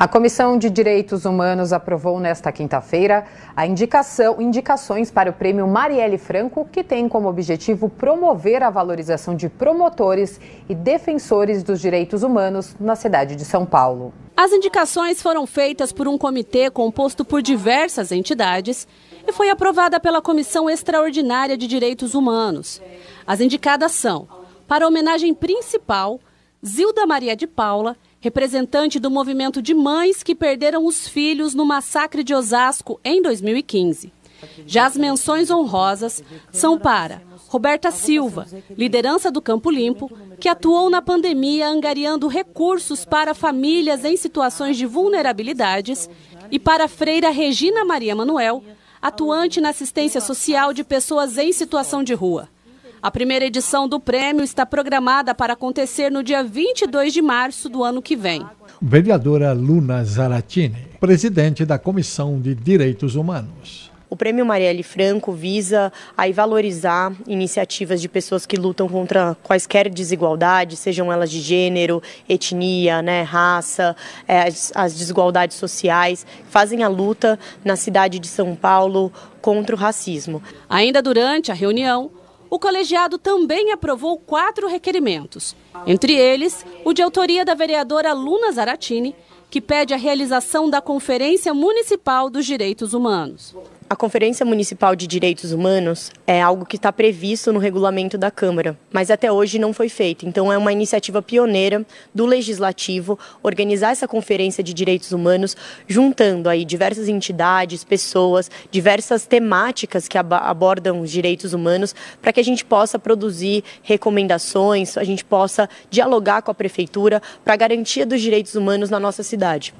A Comissão de Direitos Humanos aprovou nesta quinta-feira a indicação, indicações para o Prêmio Marielle Franco, que tem como objetivo promover a valorização de promotores e defensores dos direitos humanos na cidade de São Paulo. As indicações foram feitas por um comitê composto por diversas entidades e foi aprovada pela Comissão Extraordinária de Direitos Humanos. As indicadas são, para a homenagem principal, Zilda Maria de Paula representante do movimento de mães que perderam os filhos no massacre de Osasco em 2015. Já as menções honrosas são para Roberta Silva, liderança do Campo Limpo, que atuou na pandemia angariando recursos para famílias em situações de vulnerabilidades, e para a freira Regina Maria Manuel, atuante na assistência social de pessoas em situação de rua. A primeira edição do prêmio está programada para acontecer no dia 22 de março do ano que vem. Vereadora Luna Zaratini, presidente da Comissão de Direitos Humanos. O Prêmio Marielle Franco visa aí valorizar iniciativas de pessoas que lutam contra quaisquer desigualdades, sejam elas de gênero, etnia, né, raça, é, as, as desigualdades sociais, fazem a luta na cidade de São Paulo contra o racismo. Ainda durante a reunião, o colegiado também aprovou quatro requerimentos, entre eles o de autoria da vereadora Luna Zaratini, que pede a realização da Conferência Municipal dos Direitos Humanos. A Conferência Municipal de Direitos Humanos é algo que está previsto no regulamento da Câmara, mas até hoje não foi feito. Então, é uma iniciativa pioneira do Legislativo organizar essa Conferência de Direitos Humanos, juntando aí diversas entidades, pessoas, diversas temáticas que abordam os direitos humanos, para que a gente possa produzir recomendações, a gente possa dialogar com a Prefeitura para a garantia dos direitos humanos na nossa cidade.